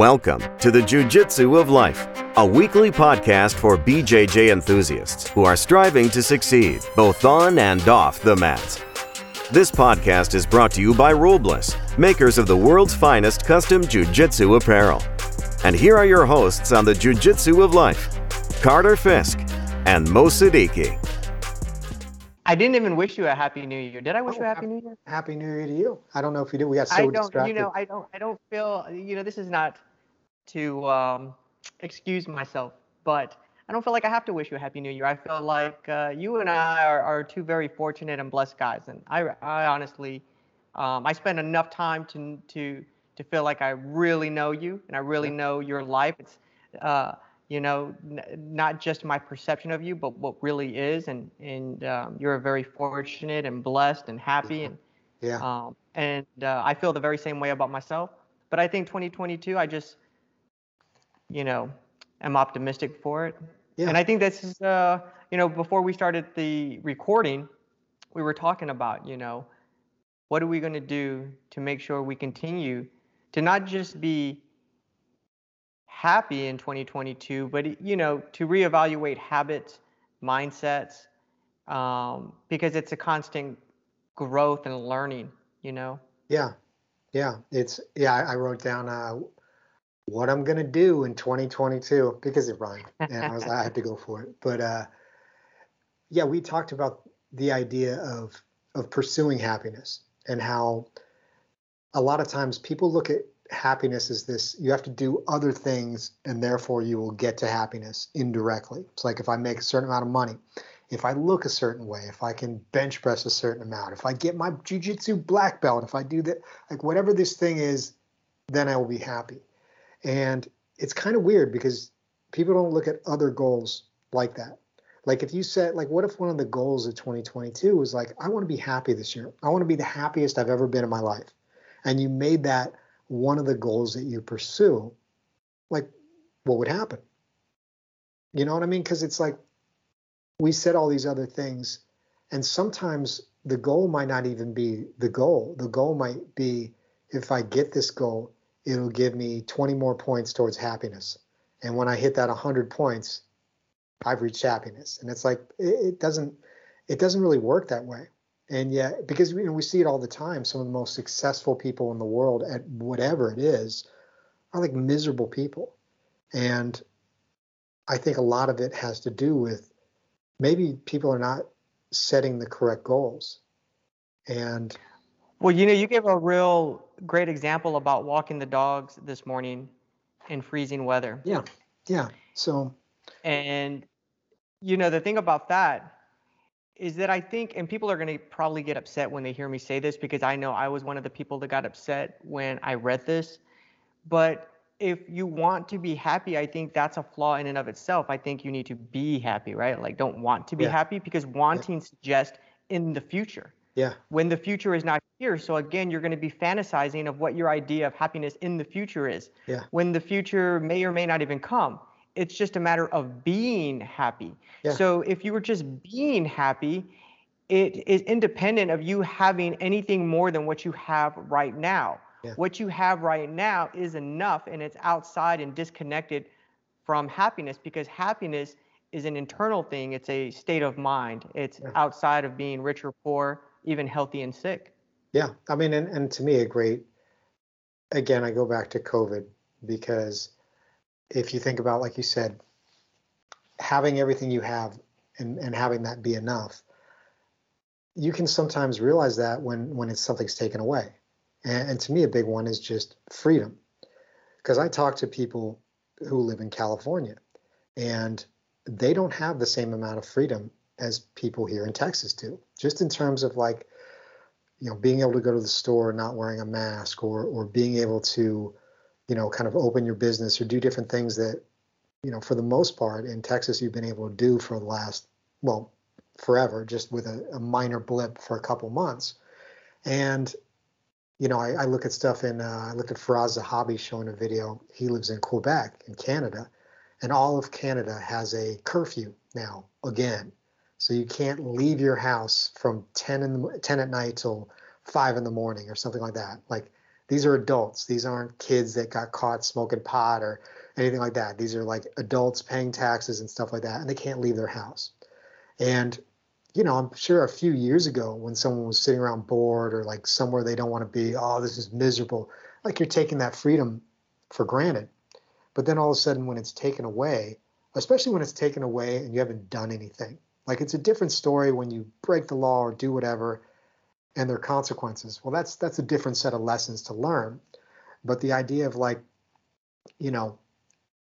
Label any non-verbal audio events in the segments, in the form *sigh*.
Welcome to the Jiu Jitsu of Life, a weekly podcast for BJJ enthusiasts who are striving to succeed both on and off the mats. This podcast is brought to you by Rulebliss, makers of the world's finest custom Jiu Jitsu apparel. And here are your hosts on the Jiu Jitsu of Life Carter Fisk and Mo Siddiqui. I didn't even wish you a happy new year. Did I wish Oh, you a happy hap- new year? Happy New Year to you. I don't know if you did. We got so I don't. distracted. You know, I don't. I don't feel. You know, this is not to um, excuse myself, but I don't feel like I have to wish you a happy new year. I feel like uh, you and I are, are two very fortunate and blessed guys, and I, I honestly, um, I spend enough time to to to feel like I really know you and I really know your life. It's uh, you know, n- not just my perception of you, but what really is. And and um, you're very fortunate and blessed and happy, and yeah. um, and uh, I feel the very same way about myself. But I think 2022, I just, you know, am optimistic for it. Yeah. And I think this is, uh, you know, before we started the recording, we were talking about, you know, what are we going to do to make sure we continue to not just be happy in 2022, but you know, to reevaluate habits, mindsets, um, because it's a constant growth and learning. You know. yeah. Yeah. It's, yeah, I, I wrote down uh, what I'm to do in 2022 because it rhymed. And I was like, I had to go for it. But uh, yeah, we talked about the idea of, of pursuing happiness and how a lot of times people look at happiness as this you have to do other things and therefore you will get to happiness indirectly. It's like if I make a certain amount of money, if I look a certain way, if I can bench press a certain amount, if I get my jujitsu black belt, if I do that, like whatever this thing is, then I will be happy. And it's kind of weird because people don't look at other goals like that. Like if you said, like, what if one of the goals of 2022 was like, I want to be happy this year. I want to be the happiest I've ever been in my life. And you made that one of the goals that you pursue, like, what would happen? You know what I mean? Because it's like we said all these other things, and sometimes the goal might not even be the goal. The goal might be if I get this goal, it'll give me 20 more points towards happiness. And when I hit that 100 points, I've reached happiness. And it's like it, it doesn't it doesn't really work that way. And yet, because you know, we see it all the time, some of the most successful people in the world at whatever it is are like miserable people. And I think a lot of it has to do with maybe people are not setting the correct goals. And Well, you know, you give a real great example about walking the dogs this morning in freezing weather. yeah, yeah. So And you know, the thing about that is that I think, and people are going to probably get upset when they hear me say this because I know I was one of the people that got upset when I read this. But if you want to be happy, I think that's a flaw in and of itself. I think you need to be happy, right? Like, don't want to be Yeah. happy because wanting suggests in the future yeah, when the future is not here. So again, you're going to be fantasizing of what your idea of happiness in the future is. Yeah. When the future may or may not even come. It's just a matter of being happy. Yeah. So if you were just being happy, it is independent of you having anything more than what you have right now. Yeah. What you have right now is enough and it's outside and disconnected from happiness because happiness is an internal thing. It's a state of mind. It's Yeah. outside of being rich or poor, even healthy and sick. yeah. I mean, and, and to me, a great, again, I go back to COVID because if you think about, like you said, having everything you have and, and having that be enough, you can sometimes realize that when, when it's something's taken away. And, and to me, a big one is just freedom. Because I talk to people who live in California and they don't have the same amount of freedom as people here in Texas do, just in terms of like, you know, being able to go to the store not wearing a mask or, or being able to, you know, kind of open your business or do different things that, you know, for the most part in Texas, you've been able to do for the last, well, forever, just with a, a minor blip for a couple months. And, you know, I, I look at stuff in, uh, I looked at Firas Zahabi showing a video. He lives in Quebec in Canada, and all of Canada has a curfew now again. So you can't leave your house from 10 in the, 10 at night till five in the morning or something like that. Like These are adults. These aren't kids that got caught smoking pot or anything like that. These are like adults paying taxes and stuff like that, and they can't leave their house. And you know, I'm sure a few years ago when someone was sitting around bored or like somewhere they don't want to be, oh, this is miserable, like you're taking that freedom for granted. But then all of a sudden, when it's taken away, especially when it's taken away and you haven't done anything, like it's a different story when you break the law or do whatever and there are consequences. Well, that's that's a different set of lessons to learn. But the idea of like, you know,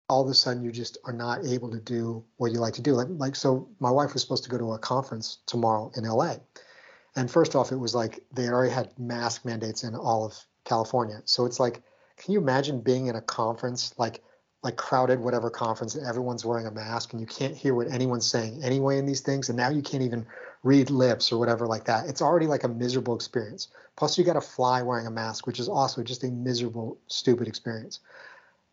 all of a sudden you just are not able to do what you like to do. Like, like so my wife was supposed to go to a conference tomorrow in LA. And first off, it was like they already had mask mandates in all of California. So it's like, can you imagine being in a conference like like crowded whatever conference and everyone's wearing a mask and you can't hear what anyone's saying anyway in these things and now you can't even read lips or whatever like that. It's already like a miserable experience. Plus you got to fly wearing a mask which is also just a miserable stupid experience.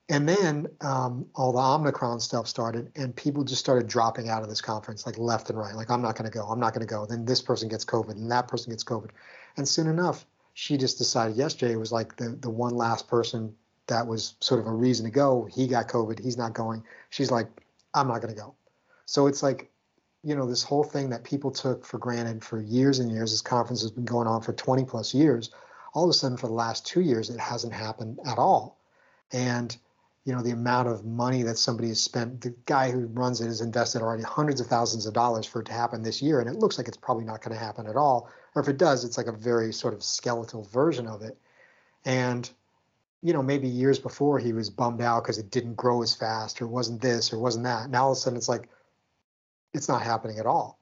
And then um, all the omicron stuff started and people just started dropping out of this conference like left and right like i'm not going to go i'm not going to go. Then this person gets covid and that person gets covid. And soon enough she just decided yesterday was like the, the one last person that was sort of a reason to go. He got COVID. He's not going. She's like, I'm not going to go. So it's like, you know, this whole thing that people took for granted for years and years. This conference has been going on for 20 plus years. All of a sudden, for the last two years, it hasn't happened at all. And you know the amount of money that somebody has spent the guy who runs it has invested already hundreds of thousands of dollars for it to happen this year and it looks like it's probably not going to happen at all or if it does it's like a very sort of skeletal version of it and you know, maybe years before he was bummed out because it didn't grow as fast or wasn't this or wasn't that. Now all of a sudden it's like, it's not happening at all.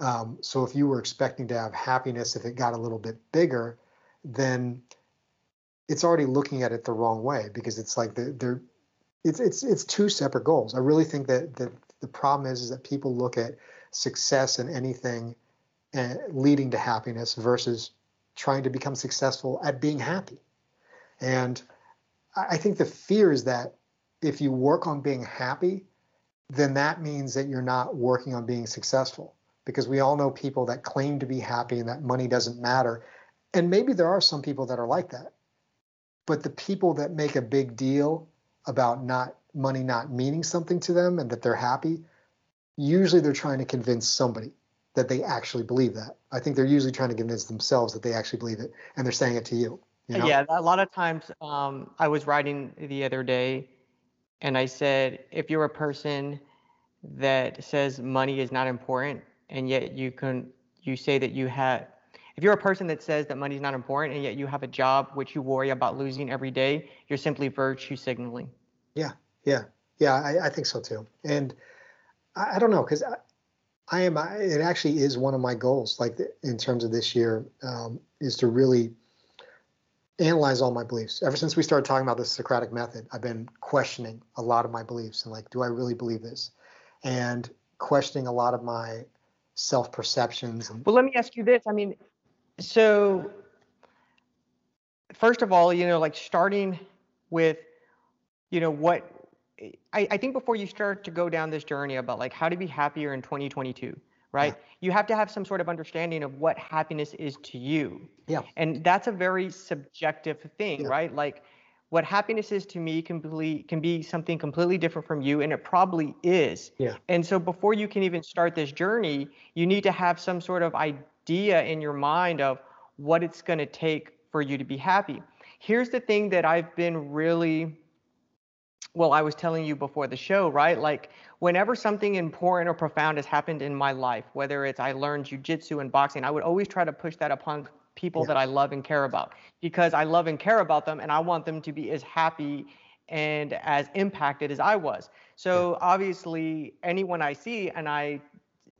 Um, so if you were expecting to have happiness if it got a little bit bigger, then it's already looking at it the wrong way because it's like they're, it's it's it's two separate goals. I really think that that the problem is is that people look at success and anything uh, leading to happiness versus trying to become successful at being happy. And I think the fear is that if you work on being happy, then that means that you're not working on being successful. Because we all know people that claim to be happy and that money doesn't matter. And maybe there are some people that are like that. But the people that make a big deal about not money not meaning something to them and that they're happy, usually they're trying to convince somebody that they actually believe that. I think they're usually trying to convince themselves that they actually believe it and they're saying it to you. You know? Yeah, a lot of times um, I was writing the other day and I said, if you're a person that says money is not important and yet you can you say that you have if you're a person that says that money is not important and yet you have a job which you worry about losing every day, you're simply virtue signaling. Yeah, yeah, yeah. I, I think so too. And I, I don't know because I, I, am. I, it actually is one of my goals. Like in terms of this year, um, is to really analyze all my beliefs. Ever since we started talking about the Socratic method, I've been questioning a lot of my beliefs and like, do I really believe this? And questioning a lot of my self perceptions. And- well, let me ask you this. I mean, so first of all, you know, like starting with, you know, what I, I think before you start to go down this journey about like how to be happier in 2022 right? Yeah. You have to have some sort of understanding of what happiness is to you. Yeah. And that's a very subjective thing, yeah. right? Like what happiness is to me can be, can be something completely different from you, and it probably is. Yeah. And so before you can even start this journey, you need to have some sort of idea in your mind of what it's going to take for you to be happy. Here's the thing that I've been really well, I was telling you before the show, right? Like whenever something important or profound has happened in my life, whether it's I learned jujitsu and boxing, I would always try to push that upon people yeah. that I love and care about because I love and care about them and I want them to be as happy and as impacted as I was. So yeah. obviously, anyone I see and I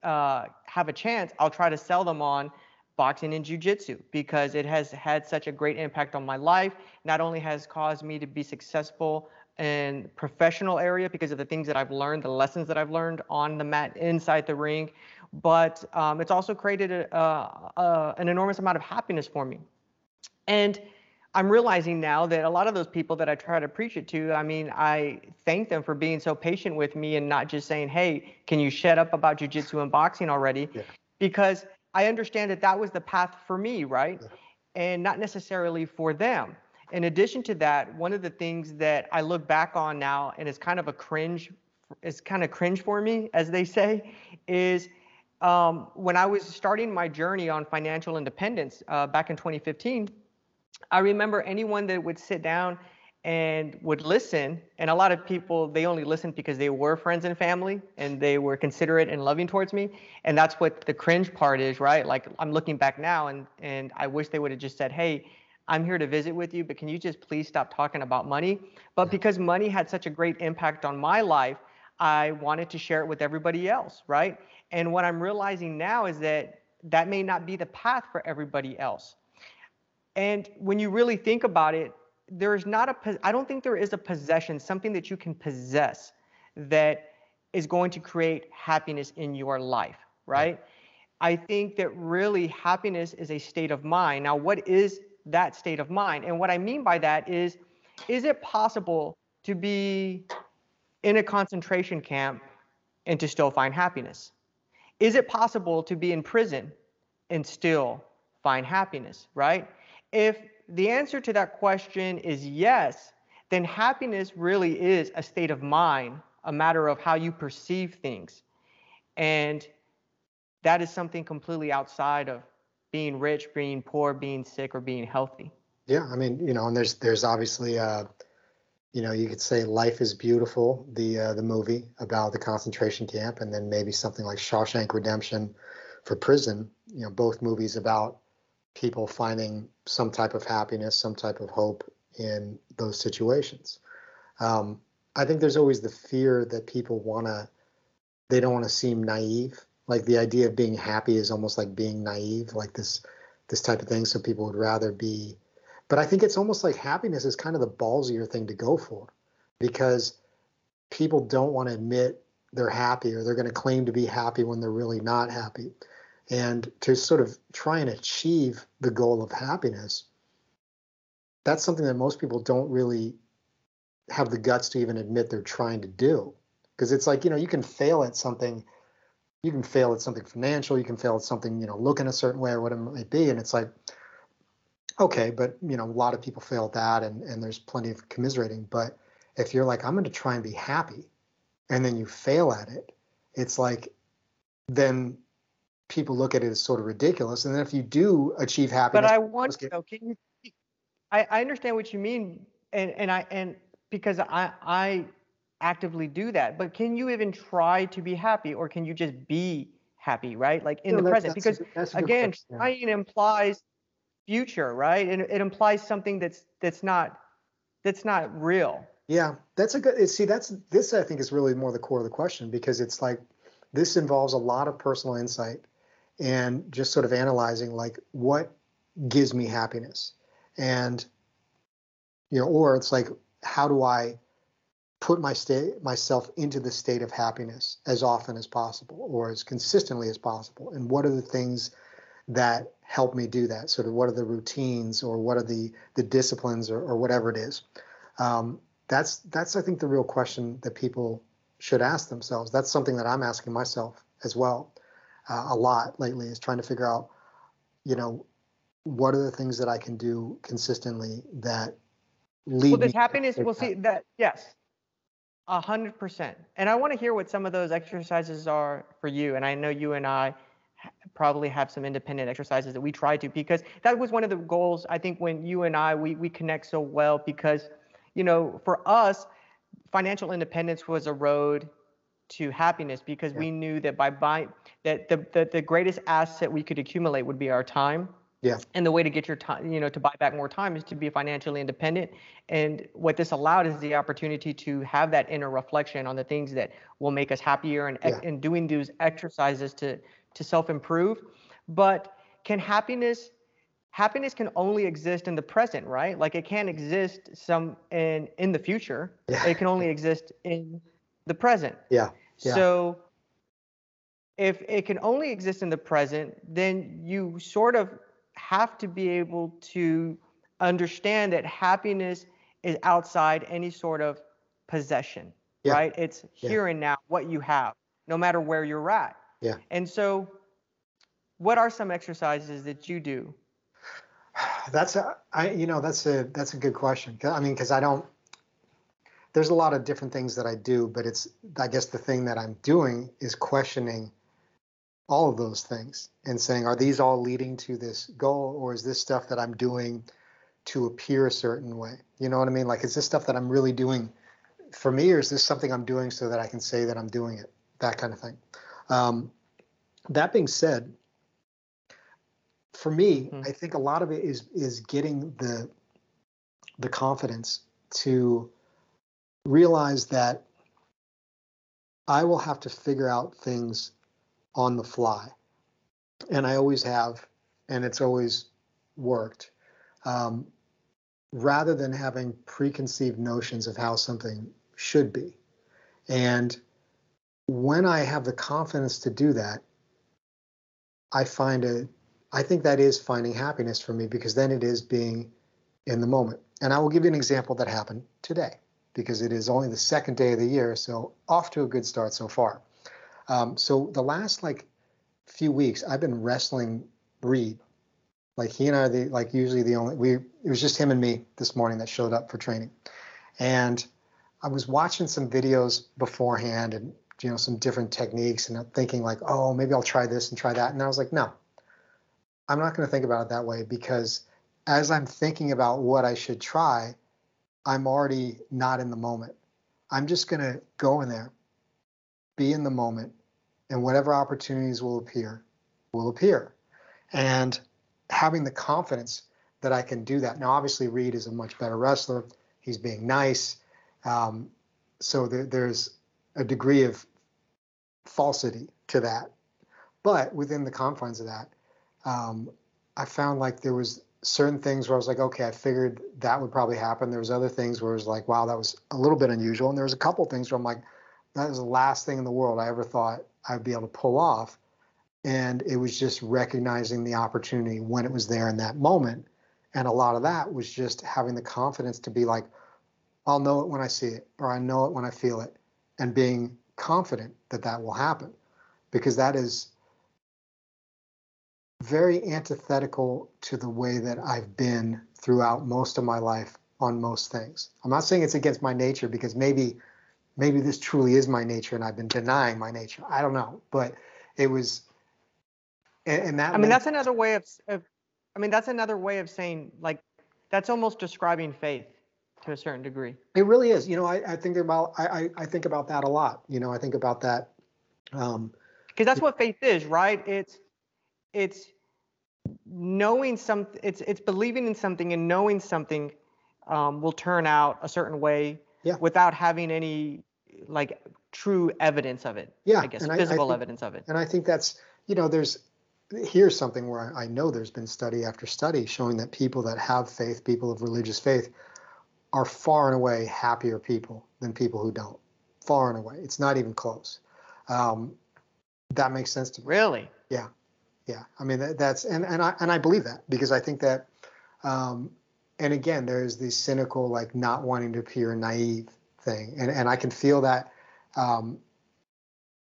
uh, have a chance, I'll try to sell them on boxing and jujitsu because it has had such a great impact on my life. Not only has caused me to be successful and professional area because of the things that I've learned, the lessons that I've learned on the mat inside the ring. But um, it's also created a, a, a, an enormous amount of happiness for me. And I'm realizing now that a lot of those people that I try to preach it to, I mean, I thank them for being so patient with me and not just saying, hey, can you shut up about jujitsu and boxing already? Yeah. Because I understand that that was the path for me, right? Yeah. And not necessarily for them. In addition to that, one of the things that I look back on now and is kind of a cringe, is kind of cringe for me, as they say, is um, when I was starting my journey on financial independence uh, back in 2015. I remember anyone that would sit down and would listen and a lot of people they only listened because they were friends and family and they were considerate and loving towards me and that's what the cringe part is right like i'm looking back now and and i wish they would have just said hey i'm here to visit with you but can you just please stop talking about money? But because money had such a great impact on my life i wanted to share it with everybody else right? And what i'm realizing now is that that may not be the path for everybody else. And when you really think about it there's not a I don't think there is a possession, something that you can possess that is going to create happiness in your life, right? I think that really happiness is a state of mind. Now, what is that state of mind? And what I mean by that is is it possible to be in a concentration camp and to still find happiness? Is it possible to be in prison and still find happiness, right? If the answer to that question is yes, then happiness really is a state of mind, a matter of how you perceive things. And that is something completely outside of being rich, being poor, being sick, or being healthy. Yeah, I mean, you know, and there's there's obviously uh, you know, you could say Life is Beautiful, the uh, the movie about the concentration camp, and then maybe something like Shawshank Redemption for prison. You know, both movies about people finding some type of happiness, some type of hope in those situations. Um, I think there's always the fear that people want to, they don't want to seem naive. Like the idea of being happy is almost like being naive, like this, this type of thing. So people would rather be, but I think it's almost like happiness is kind of the ballsier thing to go for because people don't want to admit they're happy or they're going to claim to be happy when they're really not happy and to sort of try and achieve the goal of happiness that's something that most people don't really have the guts to even admit they're trying to do because it's like you know you can fail at something you can fail at something financial you can fail at something you know looking a certain way or whatever it might be and it's like okay but you know a lot of people fail at that and and there's plenty of commiserating but if you're like i'm going to try and be happy and then you fail at it it's like then people look at it as sort of ridiculous. And then if you do achieve happiness, but I want to know, can you? I, I understand what you mean, and and I and because I I actively do that, but can you even try to be happy, or can you just be happy, right? Like in no, the present, because again, question. trying implies future, right? And it implies something that's that's not that's not real. Yeah, that's a good. Eh, see, that's this. I think is really more the core of the question because it's like this involves a lot of personal insight and just sort of analyzing like what gives me happiness and you know or it's like how do i put my state myself into the state of happiness as often as possible or as consistently as possible and what are the things that help me do that sort of what are the routines or what are the the disciplines or, or whatever it is um, that's that's i think the real question that people should ask themselves that's something that i'm asking myself as well uh, a lot lately is trying to figure out, you know, what are the things that I can do consistently that lead. Well, this happiness. We'll see that. Yes, a hundred percent. And I want to hear what some of those exercises are for you. And I know you and I probably have some independent exercises that we try to because that was one of the goals. I think when you and I we we connect so well because, you know, for us, financial independence was a road to happiness because yeah. we knew that by buying that the, the the greatest asset we could accumulate would be our time yeah. And the way to get your time you know to buy back more time is to be financially independent. And what this allowed is the opportunity to have that inner reflection on the things that will make us happier and yeah. and doing those exercises to to self improve but can happiness happiness can only exist in the present right? Like it can't exist some in in the future. Yeah. it can only exist in the present. Yeah. Yeah. So if it can only exist in the present, then you sort of have to be able to understand that happiness is outside any sort of possession, yeah. right? It's here yeah. and now, what you have, no matter where you're at. Yeah. And so, what are some exercises that you do That's a, I, you know, that's a, that's a good question. I mean, because I don't. There's a lot of different things that I do, but it's, I guess, the thing that I'm doing is questioning all of those things and saying, are these all leading to this goal, or is this stuff that I'm doing to appear a certain way? You know what I mean? Like, is this stuff that I'm really doing for me, or is this something I'm doing so that I can say that I'm doing it? That kind of thing. Um, that being said, for me, mm-hmm. I think a lot of it is is getting the the confidence to realize that I will have to figure out things on the fly, and I always have, and it's always worked. Um, rather than having preconceived notions of how something should be. And when I have the confidence to do that, I find a, I think that is finding happiness for me because then it is being in the moment. And I will give you an example that happened today because it is only the second day of the year, so off to a good start so far. Um, so the last like few weeks, I've been wrestling Reed. Like he and I are the like usually the only we. It was just him and me this morning that showed up for training, and I was watching some videos beforehand and you know some different techniques and thinking like, oh, maybe I'll try this and try that. And I was like, no, I'm not going to think about it that way because as I'm thinking about what I should try, I'm already not in the moment. I'm just going to go in there, be in the moment, and whatever opportunities will appear, will appear. And having the confidence that I can do that. Now, obviously, Reed is a much better wrestler. He's being nice. Um, so there, there's a degree of falsity to that. But within the confines of that, um, I found like there was certain things where I was like, okay, I figured that would probably happen. There was other things where it was like, wow, that was a little bit unusual. And there was a couple things where I'm like, that was the last thing in the world I ever thought I'd be able to pull off. And it was just recognizing the opportunity when it was there in that moment. And a lot of that was just having the confidence to be like, I'll know it when I see it, or I know it when I feel it, and being confident that that will happen, because that is very antithetical to the way that I've been throughout most of my life on most things. I'm not saying it's against my nature because maybe maybe this truly is my nature and I've been denying my nature. I don't know, but it was and, and that I mean that's another way of, of I mean that's another way of saying like that's almost describing faith to a certain degree. It really is. You know, I, I think about I, I think about that a lot. You know, I think about that. Um, because that's what faith is, right? It's it's knowing something. It's it's believing in something and knowing something um, will turn out a certain way yeah. without having any like true evidence of it. Yeah, I guess physical I, I think, evidence of it. And I think that's you know there's here's something where I know there's been study after study showing that people that have faith, people of religious faith, are far and away happier people than people who don't. Far and away. It's not even close. Um, that makes sense to me. Really? Yeah. Yeah. I mean, that, that's, and, and I, and I believe that because I think that, um, and again, there's this cynical, like not wanting to appear naive thing. And, and I can feel that, um,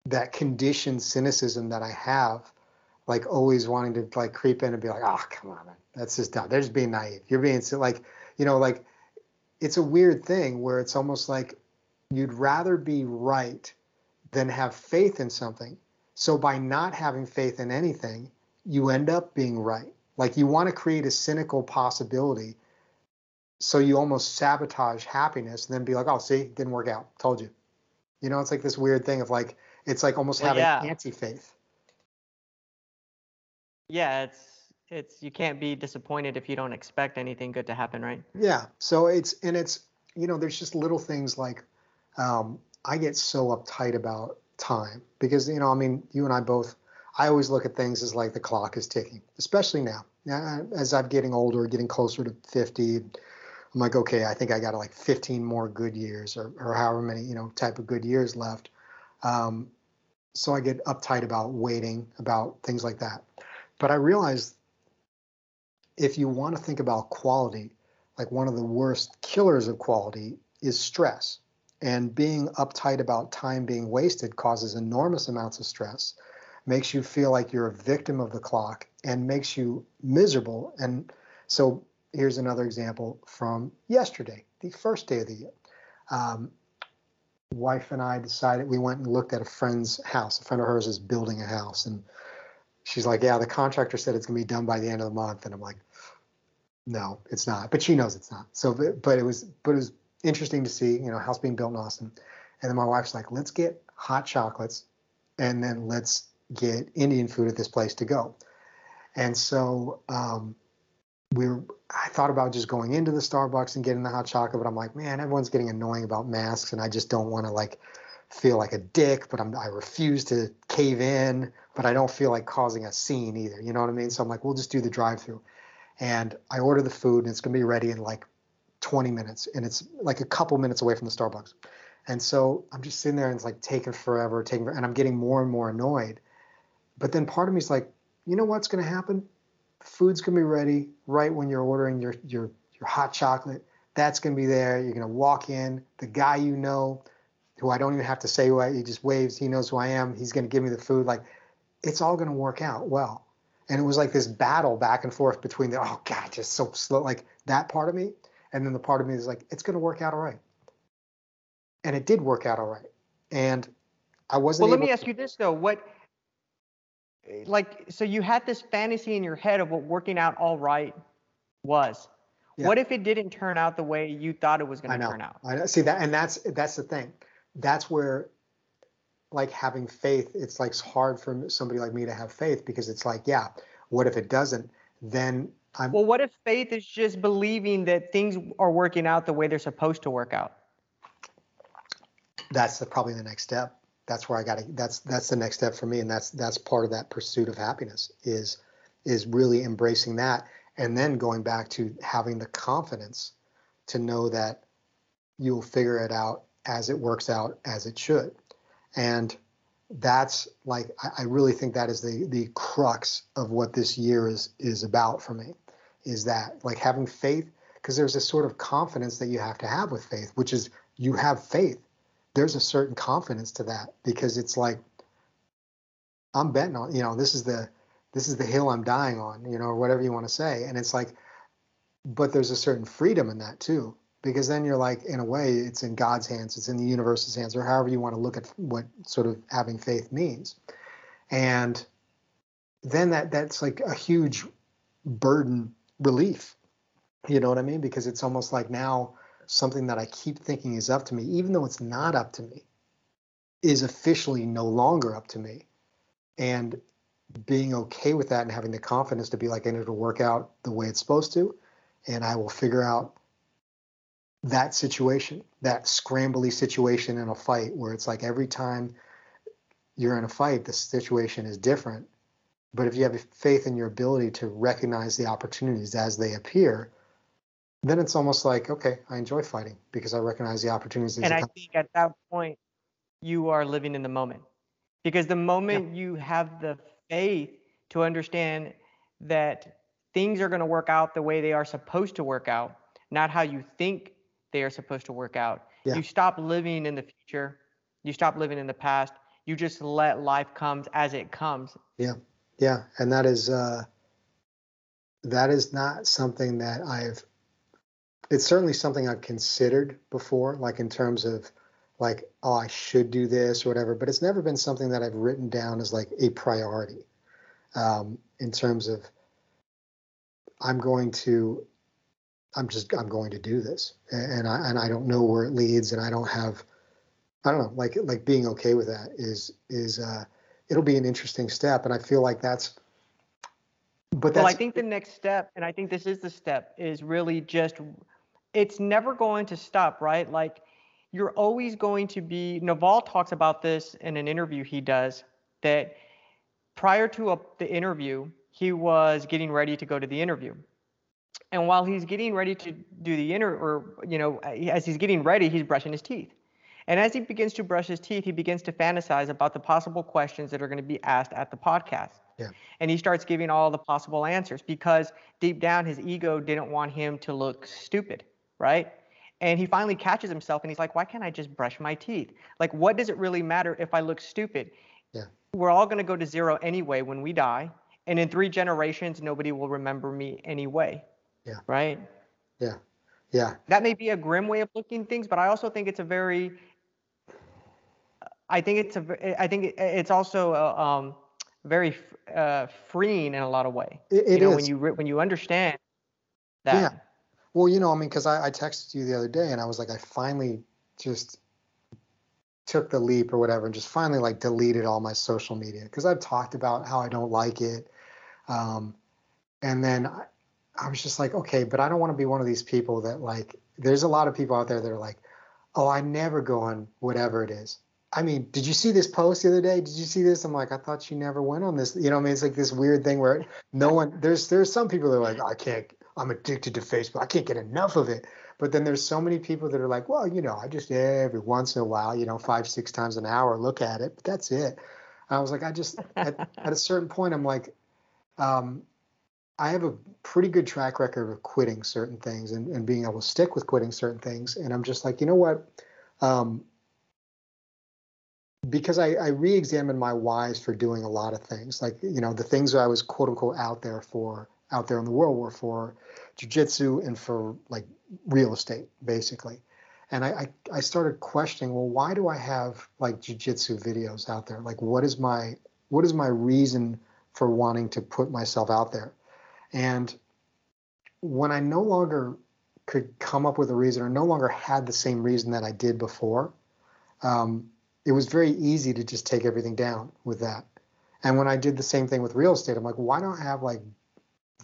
that conditioned cynicism that I have, like always wanting to like creep in and be like, oh, come on, man. That's just dumb. They're just being naive. You're being like, you know, like it's a weird thing where it's almost like you'd rather be right than have faith in something. So by not having faith in anything, you end up being right. Like you want to create a cynical possibility. So you almost sabotage happiness and then be like, oh, see, didn't work out. Told you. You know, it's like this weird thing of like, it's like almost well, having yeah. anti faith. Yeah, it's it's you can't be disappointed if you don't expect anything good to happen, right? Yeah. So it's and it's you know there's just little things like um, I get so uptight about time because you know I mean you and I both I always look at things as like the clock is ticking, especially now. As I'm getting older, getting closer to 50, I'm like, okay, I think I got like 15 more good years or, or however many, you know, type of good years left. Um, so I get uptight about waiting, about things like that. But I realize if you want to think about quality, like one of the worst killers of quality is stress. And being uptight about time being wasted causes enormous amounts of stress, makes you feel like you're a victim of the clock, and makes you miserable. And So here's another example from yesterday, the first day of the year. Um, wife and I decided we went and looked at a friend's house. A friend of hers is building a house, and she's like, "Yeah, the contractor said it's gonna be done by the end of the month," and I'm like, "No, it's not." But she knows it's not. So, but it was, but it was interesting to see, you know, house being built in Austin. And then my wife's like, "Let's get hot chocolates, and then let's get Indian food at this place to go." And so um, we were, I thought about just going into the Starbucks and getting the hot chocolate, but I'm like, man, everyone's getting annoying about masks, and I just don't want to like feel like a dick, but I'm, I refuse to cave in, but I don't feel like causing a scene either. You know what I mean? So I'm like, we'll just do the drive-through, and I order the food, and it's gonna be ready in like 20 minutes, and it's like a couple minutes away from the Starbucks. And so I'm just sitting there, and it's like taking forever, taking, and I'm getting more and more annoyed. But then part of me is like, you know what's going to happen? Food's gonna be ready right when you're ordering your your your hot chocolate. That's gonna be there. You're gonna walk in. The guy you know, who I don't even have to say who I, he just waves. He knows who I am. He's gonna give me the food. Like, it's all gonna work out well. And it was like this battle back and forth between the oh god, just so slow, like that part of me, and then the part of me is like, it's gonna work out all right. And it did work out all right. And I wasn't. Well, let me ask you this though. What like so you had this fantasy in your head of what working out all right was. Yeah. What if it didn't turn out the way you thought it was going to turn out? I know. See that, and that's that's the thing. That's where, like having faith, it's like hard for somebody like me to have faith because it's like, yeah, what if it doesn't? Then I'm. Well, what if faith is just believing that things are working out the way they're supposed to work out? That's the, probably the next step that's where I got to that's that's the next step for me and that's that's part of that pursuit of happiness is is really embracing that and then going back to having the confidence to know that you'll figure it out as it works out as it should. And that's like I, I really think that is the the crux of what this year is is about for me is that like having faith because there's a sort of confidence that you have to have with faith which is you have faith there's a certain confidence to that because it's like I'm betting on, you know, this is the this is the hill I'm dying on, you know, or whatever you want to say. And it's like, but there's a certain freedom in that too, because then you're like, in a way, it's in God's hands, it's in the universe's hands, or however you want to look at what sort of having faith means. And then that that's like a huge burden relief. You know what I mean? Because it's almost like now something that I keep thinking is up to me, even though it's not up to me, is officially no longer up to me. And being okay with that and having the confidence to be like, and it'll work out the way it's supposed to. And I will figure out that situation, that scrambly situation in a fight where it's like every time you're in a fight, the situation is different. But if you have faith in your ability to recognize the opportunities as they appear, then it's almost like okay i enjoy fighting because i recognize the opportunities and i think at that point you are living in the moment. Because the moment yeah. you have the faith to understand that things are going to work out the way they are supposed to work out not how you think they are supposed to work out yeah. you stop living in the future. You stop living in the past. You just let life comes as it comes. Yeah. Yeah. And that is uh that is not something that i've it's certainly something I've considered before, like in terms of like, oh, I should do this or whatever, but it's never been something that I've written down as like a priority um, in terms of I'm going to, I'm just, I'm going to do this. And I, and I don't know where it leads and I don't have, I don't know, like, like being okay with that is, is, uh, it'll be an interesting step. And I feel like that's, but that's well, I think the next step, and I think this is the step, is really just it's never going to stop, right? Like you're always going to be, Naval talks about this in an interview he does, that prior to a, the interview, he was getting ready to go to the interview. And while he's getting ready to do the inter, or you know, as he's getting ready, he's brushing his teeth. And as he begins to brush his teeth, he begins to fantasize about the possible questions that are going to be asked at the podcast. Yeah. And he starts giving all the possible answers because deep down his ego didn't want him to look stupid right? And he finally catches himself and he's like, why can't I just brush my teeth? Like, what does it really matter if I look stupid? Yeah. We're all going to go to zero anyway when we die. And in three generations, nobody will remember me anyway. Yeah. Right. Yeah. Yeah. That may be a grim way of looking things, but I also think it's a very. I think it's a. I think it's also a, um, very uh, freeing in a lot of way. It, it you know, is. when you when you understand that. Yeah. Well, you know, I mean, because I, I texted you the other day and I was like, I finally just took the leap or whatever and just finally like deleted all my social media because I've talked about how I don't like it. Um, and then I, I was just like, okay, but I don't want to be one of these people that like, there's a lot of people out there that are like, oh, I never go on whatever it is. I mean, did you see this post the other day? Did you see this? I'm like, I thought you never went on this. You know, I mean, it's like this weird thing where no one. There's there's some people that are like, I can't. I'm addicted to Facebook. I can't get enough of it. But then there's so many people that are like, well, you know, I just every once in a while, you know, five six times an hour look at it. But that's it. And I was like, I just at, *laughs* at a certain point, I'm like, um, I have a pretty good track record of quitting certain things and, and being able to stick with quitting certain things. And I'm just like, you know what? Um, because I, I re-examined my whys for doing a lot of things. Like, you know, the things I was quote unquote out there for, out there in the world were for jujitsu and for like real estate, basically. And I, I, I started questioning, well, why do I have like jujitsu videos out there? Like, what is my what is my reason for wanting to put myself out there? And when I no longer could come up with a reason or no longer had the same reason that I did before, um, it was very easy to just take everything down with that. And when I did the same thing with real estate, I'm like, why don't I have like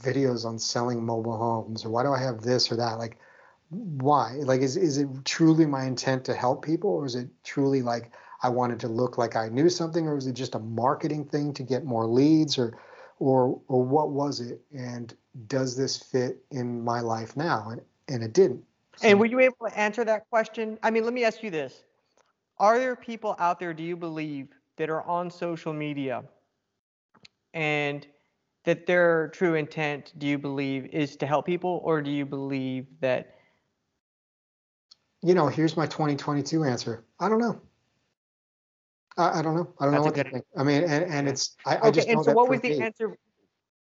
videos on selling mobile homes or why do I have this or that? Like, why? Like, is, is it truly my intent to help people or is it truly like I wanted to look like I knew something or was it just a marketing thing to get more leads or, or, or what was it? And does this fit in my life now? And, and it didn't. So, and were you able to answer that question? I mean, let me ask you this. Are there people out there, do you believe, that are on social media and that their true intent, do you believe, is to help people, or do you believe that? You know, here's my 2022 answer. I don't know. I, I don't know. I don't That's know what to think. I mean, and, and it's I, okay, I just and so what was the me. answer?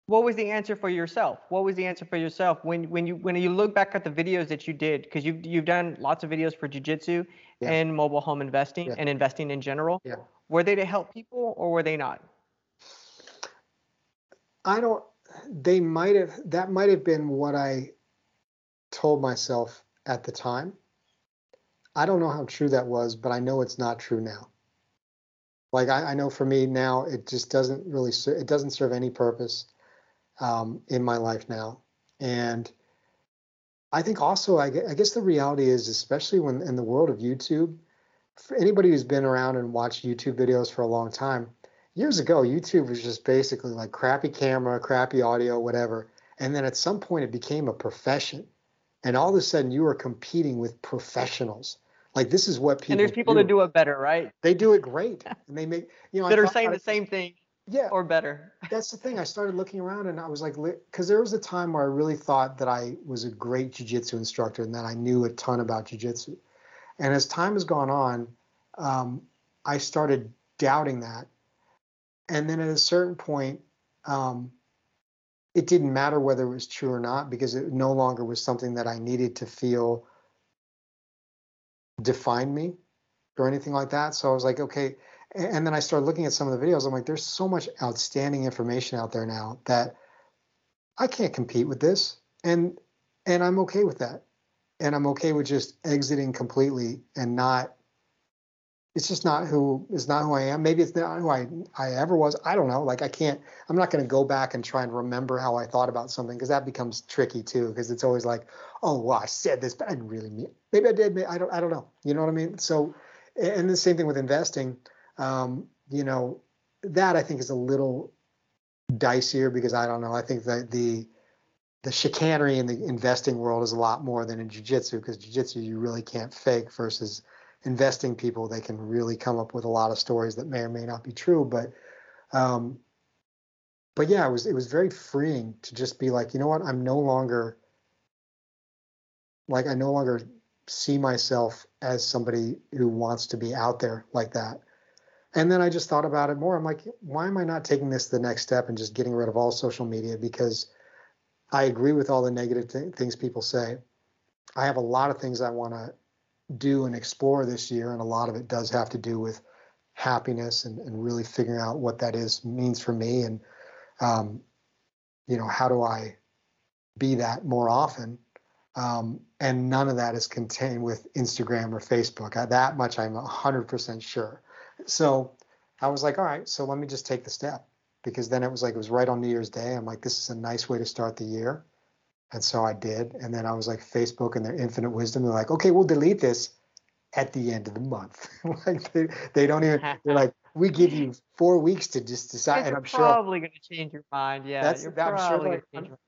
What was the answer for yourself? What was the answer for yourself when when you when you look back at the videos that you did? Because you've you've done lots of videos for jujitsu yeah. and mobile home investing yeah. and investing in general. Yeah. Were they to help people or were they not? I don't. They might have. That might have been what I told myself at the time. I don't know how true that was, but I know it's not true now. Like I, I know for me now, it just doesn't really. It doesn't serve any purpose um, in my life now. And I think also, I, I guess the reality is, especially when in the world of YouTube, for anybody who's been around and watched YouTube videos for a long time, years ago, YouTube was just basically like crappy camera, crappy audio, whatever. And then at some point, it became a profession. And all of a sudden, you are competing with professionals. Like this is what people. And there's people do. that do it better, right? They do it great, and they make you know that are saying the same thing yeah or better *laughs* that's the thing i started looking around and i was like because there was a time where i really thought that i was a great jiu-jitsu instructor and that i knew a ton about jiu-jitsu and as time has gone on um, i started doubting that and then at a certain point um, it didn't matter whether it was true or not because it no longer was something that i needed to feel define me or anything like that so i was like okay and then I started looking at some of the videos. I'm like, there's so much outstanding information out there now that I can't compete with this, and and I'm okay with that, and I'm okay with just exiting completely and not. It's just not who is not who I am. Maybe it's not who I I ever was. I don't know. Like I can't. I'm not going to go back and try and remember how I thought about something because that becomes tricky too. Because it's always like, oh well, I said this, but I didn't really mean. It. Maybe I did. Maybe, I don't. I don't know. You know what I mean? So, and the same thing with investing um, you know, that I think is a little dicier because I don't know. I think that the the chicanery in the investing world is a lot more than in jiu-jitsu because jiu-jitsu you really can't fake versus investing people they can really come up with a lot of stories that may or may not be true but um, but yeah it was it was very freeing to just be like you know what i'm no longer like i no longer see myself as somebody who wants to be out there like that and then I just thought about it more. I'm like, why am I not taking this the next step and just getting rid of all social media? Because I agree with all the negative th- things people say. I have a lot of things I want to do and explore this year, and a lot of it does have to do with happiness and, and really figuring out what that is means for me, and um, you know how do I be that more often. Um, and none of that is contained with Instagram or Facebook. I, that much I'm 100% sure. So I was like, all right, so let me just take the step because then it was like it was right on New Year's Day. I'm like, this is a nice way to start the year. And so I did. And then I was like, Facebook and their infinite wisdom, they're like, okay, we'll delete this at the end of the month. *laughs* like they, they don't even, they're *laughs* like, we give you four weeks to just decide. You're and I'm sure probably going to change your mind. Yeah, That's- you're I'm sure, like, going to change your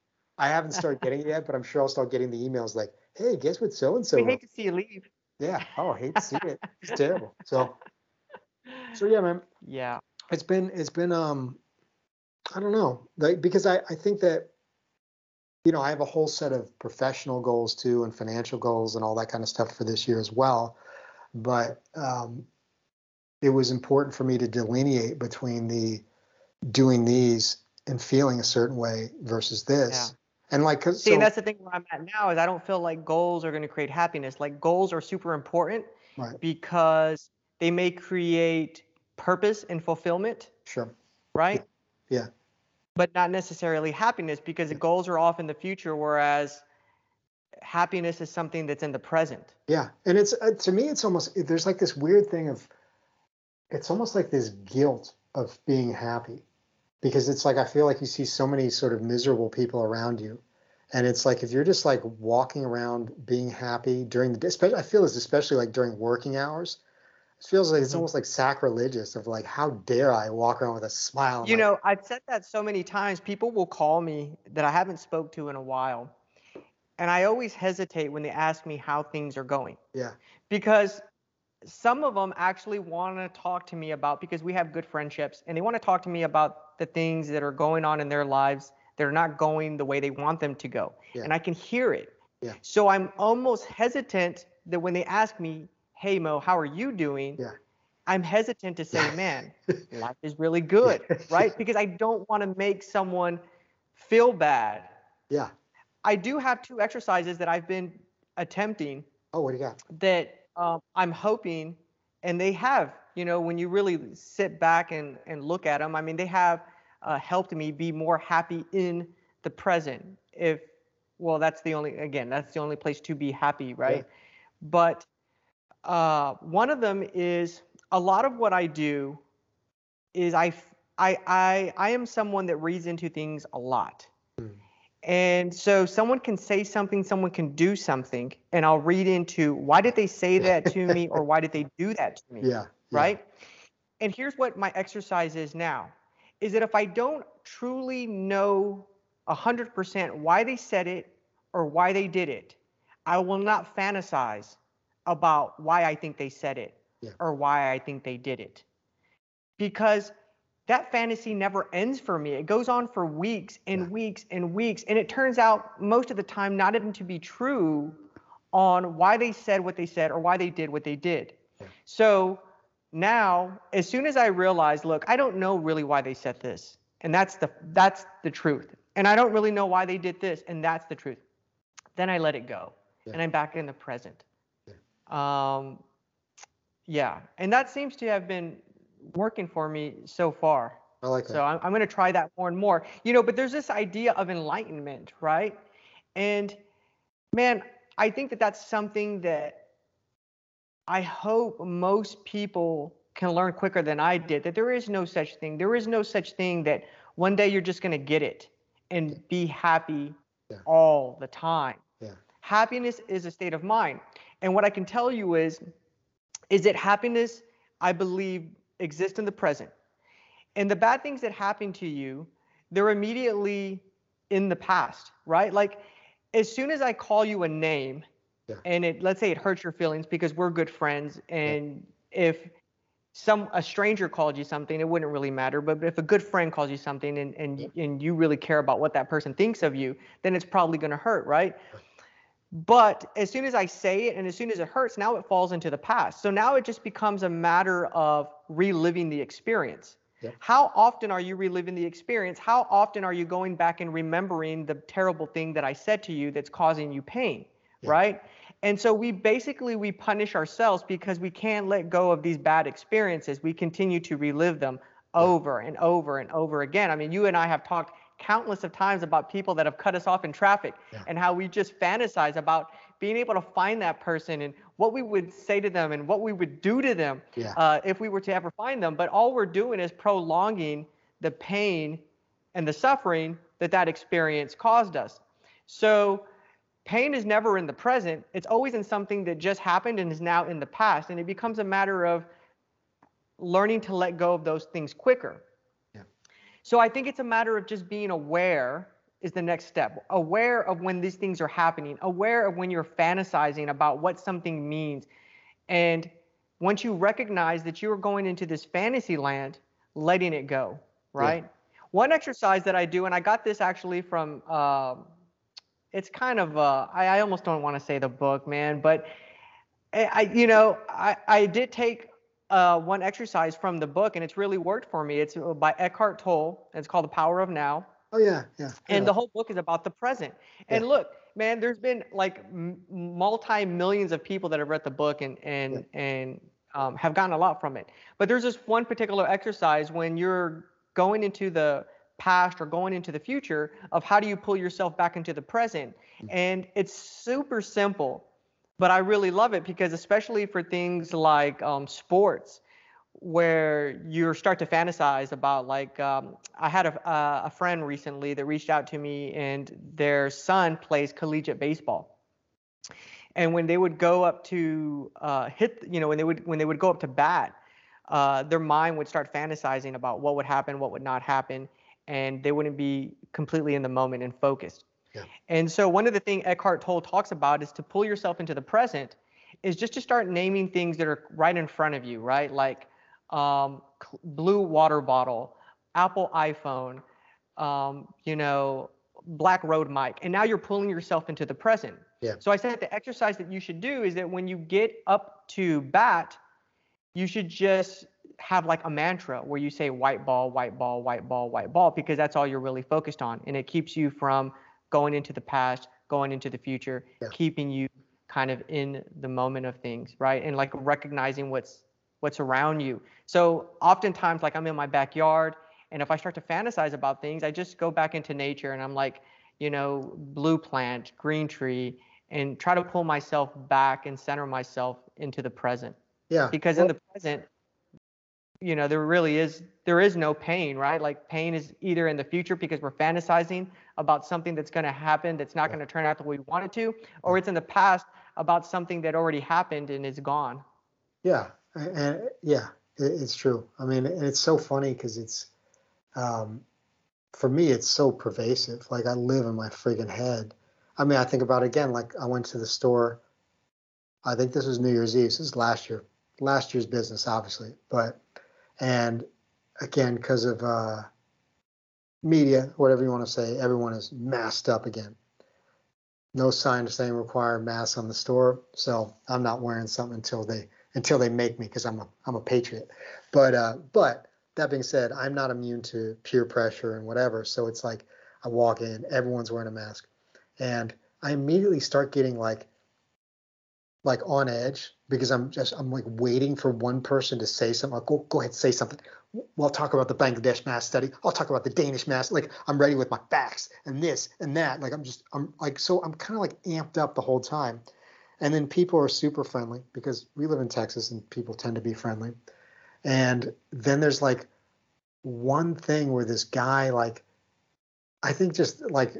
I haven't started getting it yet, but I'm sure I'll start getting the emails like, hey, guess what so and so We hate to see you leave. Yeah. Oh, I hate to see it. It's *laughs* terrible. So, so yeah, man, Yeah. it's been, it's been, um, I don't know, like, because I, I think that, you know, I have a whole set of professional goals too, and financial goals and all that kind of stuff for this year as well. But, um, it was important for me to delineate between the doing these and feeling a certain way versus this. And like, 'cause- See, so, and that's the thing where I'm at now is I don't feel like goals are going to create happiness. Like goals are super important right, because they may create purpose and fulfillment, sure. right? Yeah. But not necessarily happiness because the goals are off in the future, whereas happiness is something that's in the present. Yeah, and it's uh, to me, it's almost there's like this weird thing of, it's almost like this guilt of being happy, because it's like I feel like you see so many sort of miserable people around you, and it's like if you're just like walking around being happy during the day, especially I feel this especially like during working hours, it feels like it's Mhm. almost like sacrilegious of like how dare I walk around with a smile. You my- know, I've said that so many times. People will call me that I haven't spoke to in a while, and I always hesitate when they ask me how things are going. yeah, because some of them actually want to talk to me about because we have good friendships and they want to talk to me about the things that are going on in their lives that are not going the way they want them to go Yeah. and i can hear it Yeah. so i'm almost hesitant that when they ask me hey mo how are you doing Yeah. i'm hesitant to say man *laughs* life is really good *laughs* right because i don't want to make someone feel bad yeah. i do have two exercises that i've been attempting Oh, what do you got? that um, I'm hoping, and they have, you know, when you really sit back and, and look at them, I mean, they have uh, helped me be more happy in the present. If, well, that's the only, again, that's the only place to be happy, right? But uh, one of them is a lot of what I do is I I I am someone that reads into things a lot. Hmm. And so someone can say something, someone can do something, and I'll read into why did they say that to me or *laughs* why did they do that to me? Yeah. yeah. Right? And here's what my exercise is now is that if I don't truly know 100% why they said it or why they did it, I will not fantasize about why I think they said it Yeah. or why I think they did it. Because that fantasy never ends for me. It goes on for weeks and Yeah. weeks and weeks. And it turns out most of the time not even to be true on why they said what they said or why they did what they did. Yeah. So now, as soon as I realize, look, I don't know really why they said this. And that's the that's the truth. And I don't really know why they did this, and that's the truth. Then I let it go. Yeah. And I'm back in the present. Um yeah. And that seems to have been working for me so far. I like that. So I'm, I'm going to try that more and more. You know, but there's this idea of enlightenment, right? And man, I think that that's something that I hope most people can learn quicker than I did. That there is no such thing. There is no such thing that one day you're just going to get it and be happy Yeah. all the time. Yeah. Happiness is a state of mind. And what I can tell you is, is that happiness, I believe, exists in the present. And the bad things that happen to you, they're immediately in the past, right? Like as soon as I call you a name Yeah. and it let's say it hurts your feelings because we're good friends and if some a stranger called you something, it wouldn't really matter. But if a good friend calls you something and and, Yeah. and you really care about what that person thinks of you, then it's probably gonna hurt, right? But as soon as I say it and as soon as it hurts, now it falls into the past. So now it just becomes a matter of reliving the experience. Yep. How often are you reliving the experience? How often are you going back and remembering the terrible thing that I said to you that's causing you pain, Yeah. right? And so we basically we punish ourselves because we can't let go of these bad experiences. We continue to relive them over and over and over again. I mean, you and I have talked countless of times about people that have cut us off in traffic Yeah. and how we just fantasize about being able to find that person and what we would say to them and what we would do to them Yeah. uh, if we were to ever find them. But all we're doing is prolonging the pain and the suffering that that experience caused us. So pain is never in the present. It's always in something that just happened and is now in the past. And it becomes a matter of learning to let go of those things quicker. Yeah. So I think it's a matter of just being aware is the next step. Aware of when these things are happening, aware of when you're fantasizing about what something means. And once you recognize that you are going into this fantasy land, letting it go, right? One exercise that I do, and I got this actually from, um it's kind of, uh, I, I almost don't want to say the book, man, but I, I you know, I, I did take uh, one exercise from the book, and it's really worked for me. It's uh, by Eckhart Tolle. It's called The Power of Now Oh yeah, yeah. and yeah. the whole book is about the present and Yeah. look man there's been like multi millions of people that have read the book and and and um, have gotten a lot from it but there's this one particular exercise when you're going into the past or going into the future of how do you pull yourself back into the present and it's super simple but i really love it because especially for things like um, sports where you start to fantasize about like um, i had a, uh, a friend recently that reached out to me and their son plays collegiate baseball. And when they would go up to uh, hit you know when they would when they would go up to bat uh, their mind would start fantasizing about what would happen what would not happen and they wouldn't be completely in the moment and focused Yeah. and so one of the things eckhart tolle talks about is to pull yourself into the present is just to start naming things that are right in front of you right like um, cl- blue water bottle, Apple iPhone, um, you know, black Rode mic, and now you're pulling yourself into the present. Yeah. So I said the exercise that you should do is that when you get up to bat, you should just have like a mantra where you say white ball, white ball, white ball, white ball, because that's all you're really focused on, and it keeps you from going into the past, going into the future, Yeah. keeping you kind of in the moment of things, right? And like recognizing what's what's around you. So oftentimes, like I'm in my backyard, and if I start to fantasize about things, I just go back into nature and I'm like, you know, blue plant, green tree, and try to pull myself back and center myself into the present. yeah. Because in the present, you know, there really is there is no pain, right? Like pain is either in the future because we're fantasizing about something that's going to happen that's not Yeah. going to turn out the way we want it to, or it's in the past about something that already happened and is gone. Yeah, and yeah, it's true. I mean, and it's so funny because it's, um, for me, it's so pervasive. Like I live in my friggin' head. I mean, I think about it again. Like I went to the store. I think this was New Year's Eve. This is last year, last year's business, obviously. But and again, because of uh, media, whatever you want to say, everyone is masked up again. No sign saying require masks on the store, so I'm not wearing something until they until they make me because I'm a I'm a patriot. But uh, but that being said, I'm not immune to peer pressure and whatever. So it's like I walk in, everyone's wearing a mask, and I immediately start getting like like on edge because I'm just I'm like waiting for one person to say something. I'll go go ahead say something. We'll talk about the Bangladesh mass study. I'll talk about the Danish mass. Like I'm ready with my facts and this and that. Like I'm just I'm like so I'm kind of like amped up the whole time. And then people are super friendly because we live in Texas and people tend to be friendly. And then there's like one thing where this guy like I think just like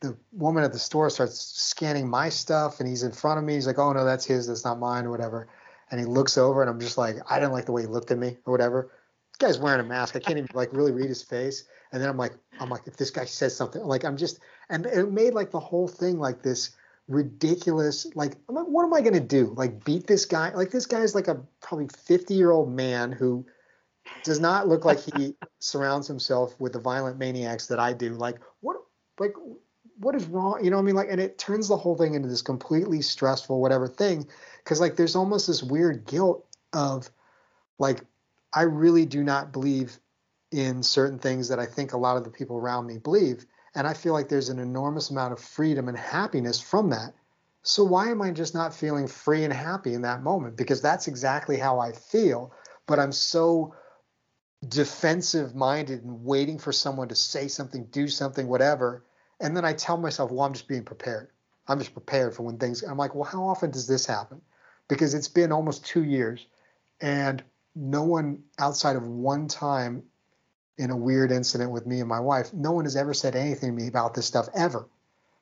the woman at the store starts scanning my stuff and he's in front of me. He's like, "Oh no, that's his. That's not mine," or whatever. And he looks over and I'm just like, I didn't like the way he looked at me or whatever. This guy's wearing a mask. I can't even like really read his face. And then I'm like, I'm like, if this guy says something, like I'm just, and it made like the whole thing like this ridiculous. Like, I'm like, what am I gonna do? Like beat this guy? Like this guy's like a probably 50 year old man who does not look like he *laughs* surrounds himself with the violent maniacs that I do. Like, what, like, what is wrong? You know what I mean? Like, and it turns the whole thing into this completely stressful, whatever thing. Cause like, there's almost this weird guilt of like, I really do not believe in certain things that I think a lot of the people around me believe. And I feel like there's an enormous amount of freedom and happiness from that. So why am I just not feeling free and happy in that moment? Because that's exactly how I feel. But I'm so defensive minded and waiting for someone to say something, do something, whatever. And then I tell myself, well, I'm just being prepared. I'm just prepared for when things, I'm like, well, how often does this happen? Because it's been almost two years and no one outside of one time in a weird incident with me and my wife, no one has ever said anything to me about this stuff ever.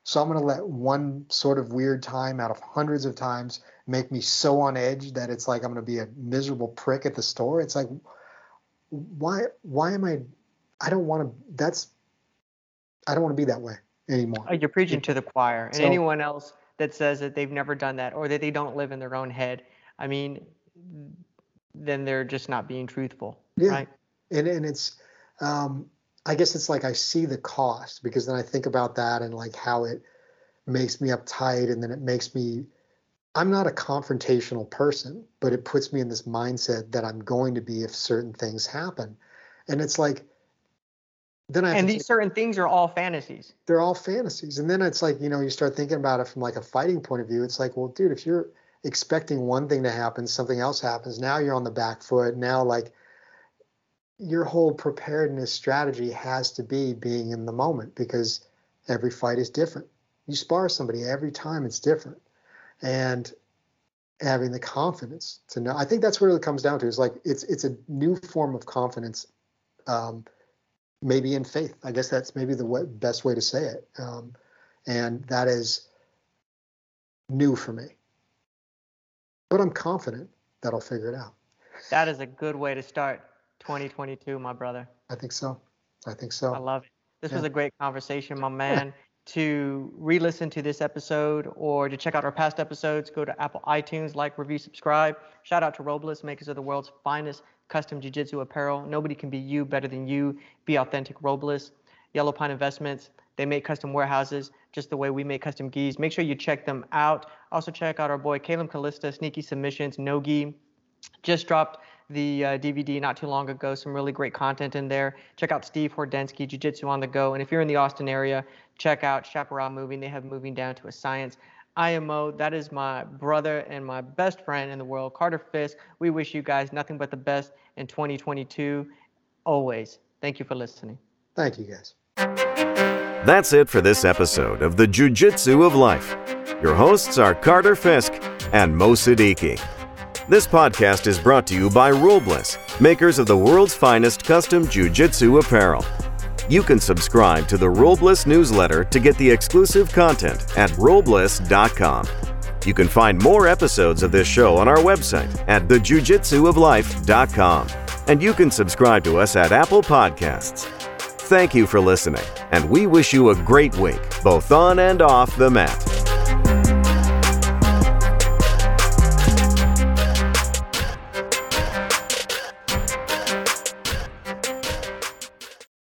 So I'm going to let one sort of weird time out of hundreds of times make me so on edge that it's like I'm going to be a miserable prick at the store. It's like, why, why am I, I don't want to, that's, I don't want to be that way anymore. Oh, you're preaching to the choir. And so, anyone else that says that they've never done that or that they don't live in their own head, I mean, then they're just not being truthful. Yeah. Right. And, and it's, um, I guess it's like I see the cost because then I think about that and like how it makes me uptight and then it makes me I'm not a confrontational person, but it puts me in this mindset that I'm going to be if certain things happen. And it's like then I And these certain things are all fantasies. They're all fantasies. And then it's like, you know, you start thinking about it from like a fighting point of view. It's like, well, dude, if you're expecting one thing to happen, something else happens. Now you're on the back foot. Now like your whole preparedness strategy has to be being in the moment because every fight is different. You spar somebody every time it's different. And having the confidence to know I think that's what it comes down to is like it's it's a new form of confidence um, maybe in faith. I guess that's maybe the way, best way to say it. Um, and that is new for me. But I'm confident that I'll figure it out. That is a good way to start 2022, my brother. I think so. I think so. I love it. This yeah. was a great conversation, my man. to re listen to this episode or to check out our past episodes, go to Apple iTunes, like, review, subscribe. Shout out to Robles, makers of the world's finest custom jiu jitsu apparel. Nobody can be you better than you. Be authentic, Robles. Yellow Pine Investments, they make custom warehouses just the way we make custom gis. Make sure you check them out. Also, check out our boy Caleb Callista, Sneaky Submissions, No Gi. Just dropped the uh, DVD not too long ago. Some really great content in there. Check out Steve Hordensky, Jiu Jitsu on the Go. And if you're in the Austin area, check out Chaparral Moving. They have Moving Down to a Science. I'm Mo, that is my brother and my best friend in the world, Carter Fisk. We wish you guys nothing but the best in 2022. Always. Thank you for listening. Thank you, guys. That's it for this episode of the Jiu Jitsu of Life. Your hosts are Carter Fisk and Mo Siddiqui. This podcast is brought to you by Robles, makers of the world's finest custom jiu-jitsu apparel. You can subscribe to the Robles newsletter to get the exclusive content at robles.com. You can find more episodes of this show on our website at thejujitsuoflife.com. And you can subscribe to us at Apple Podcasts. Thank you for listening, and we wish you a great week, both on and off the mat.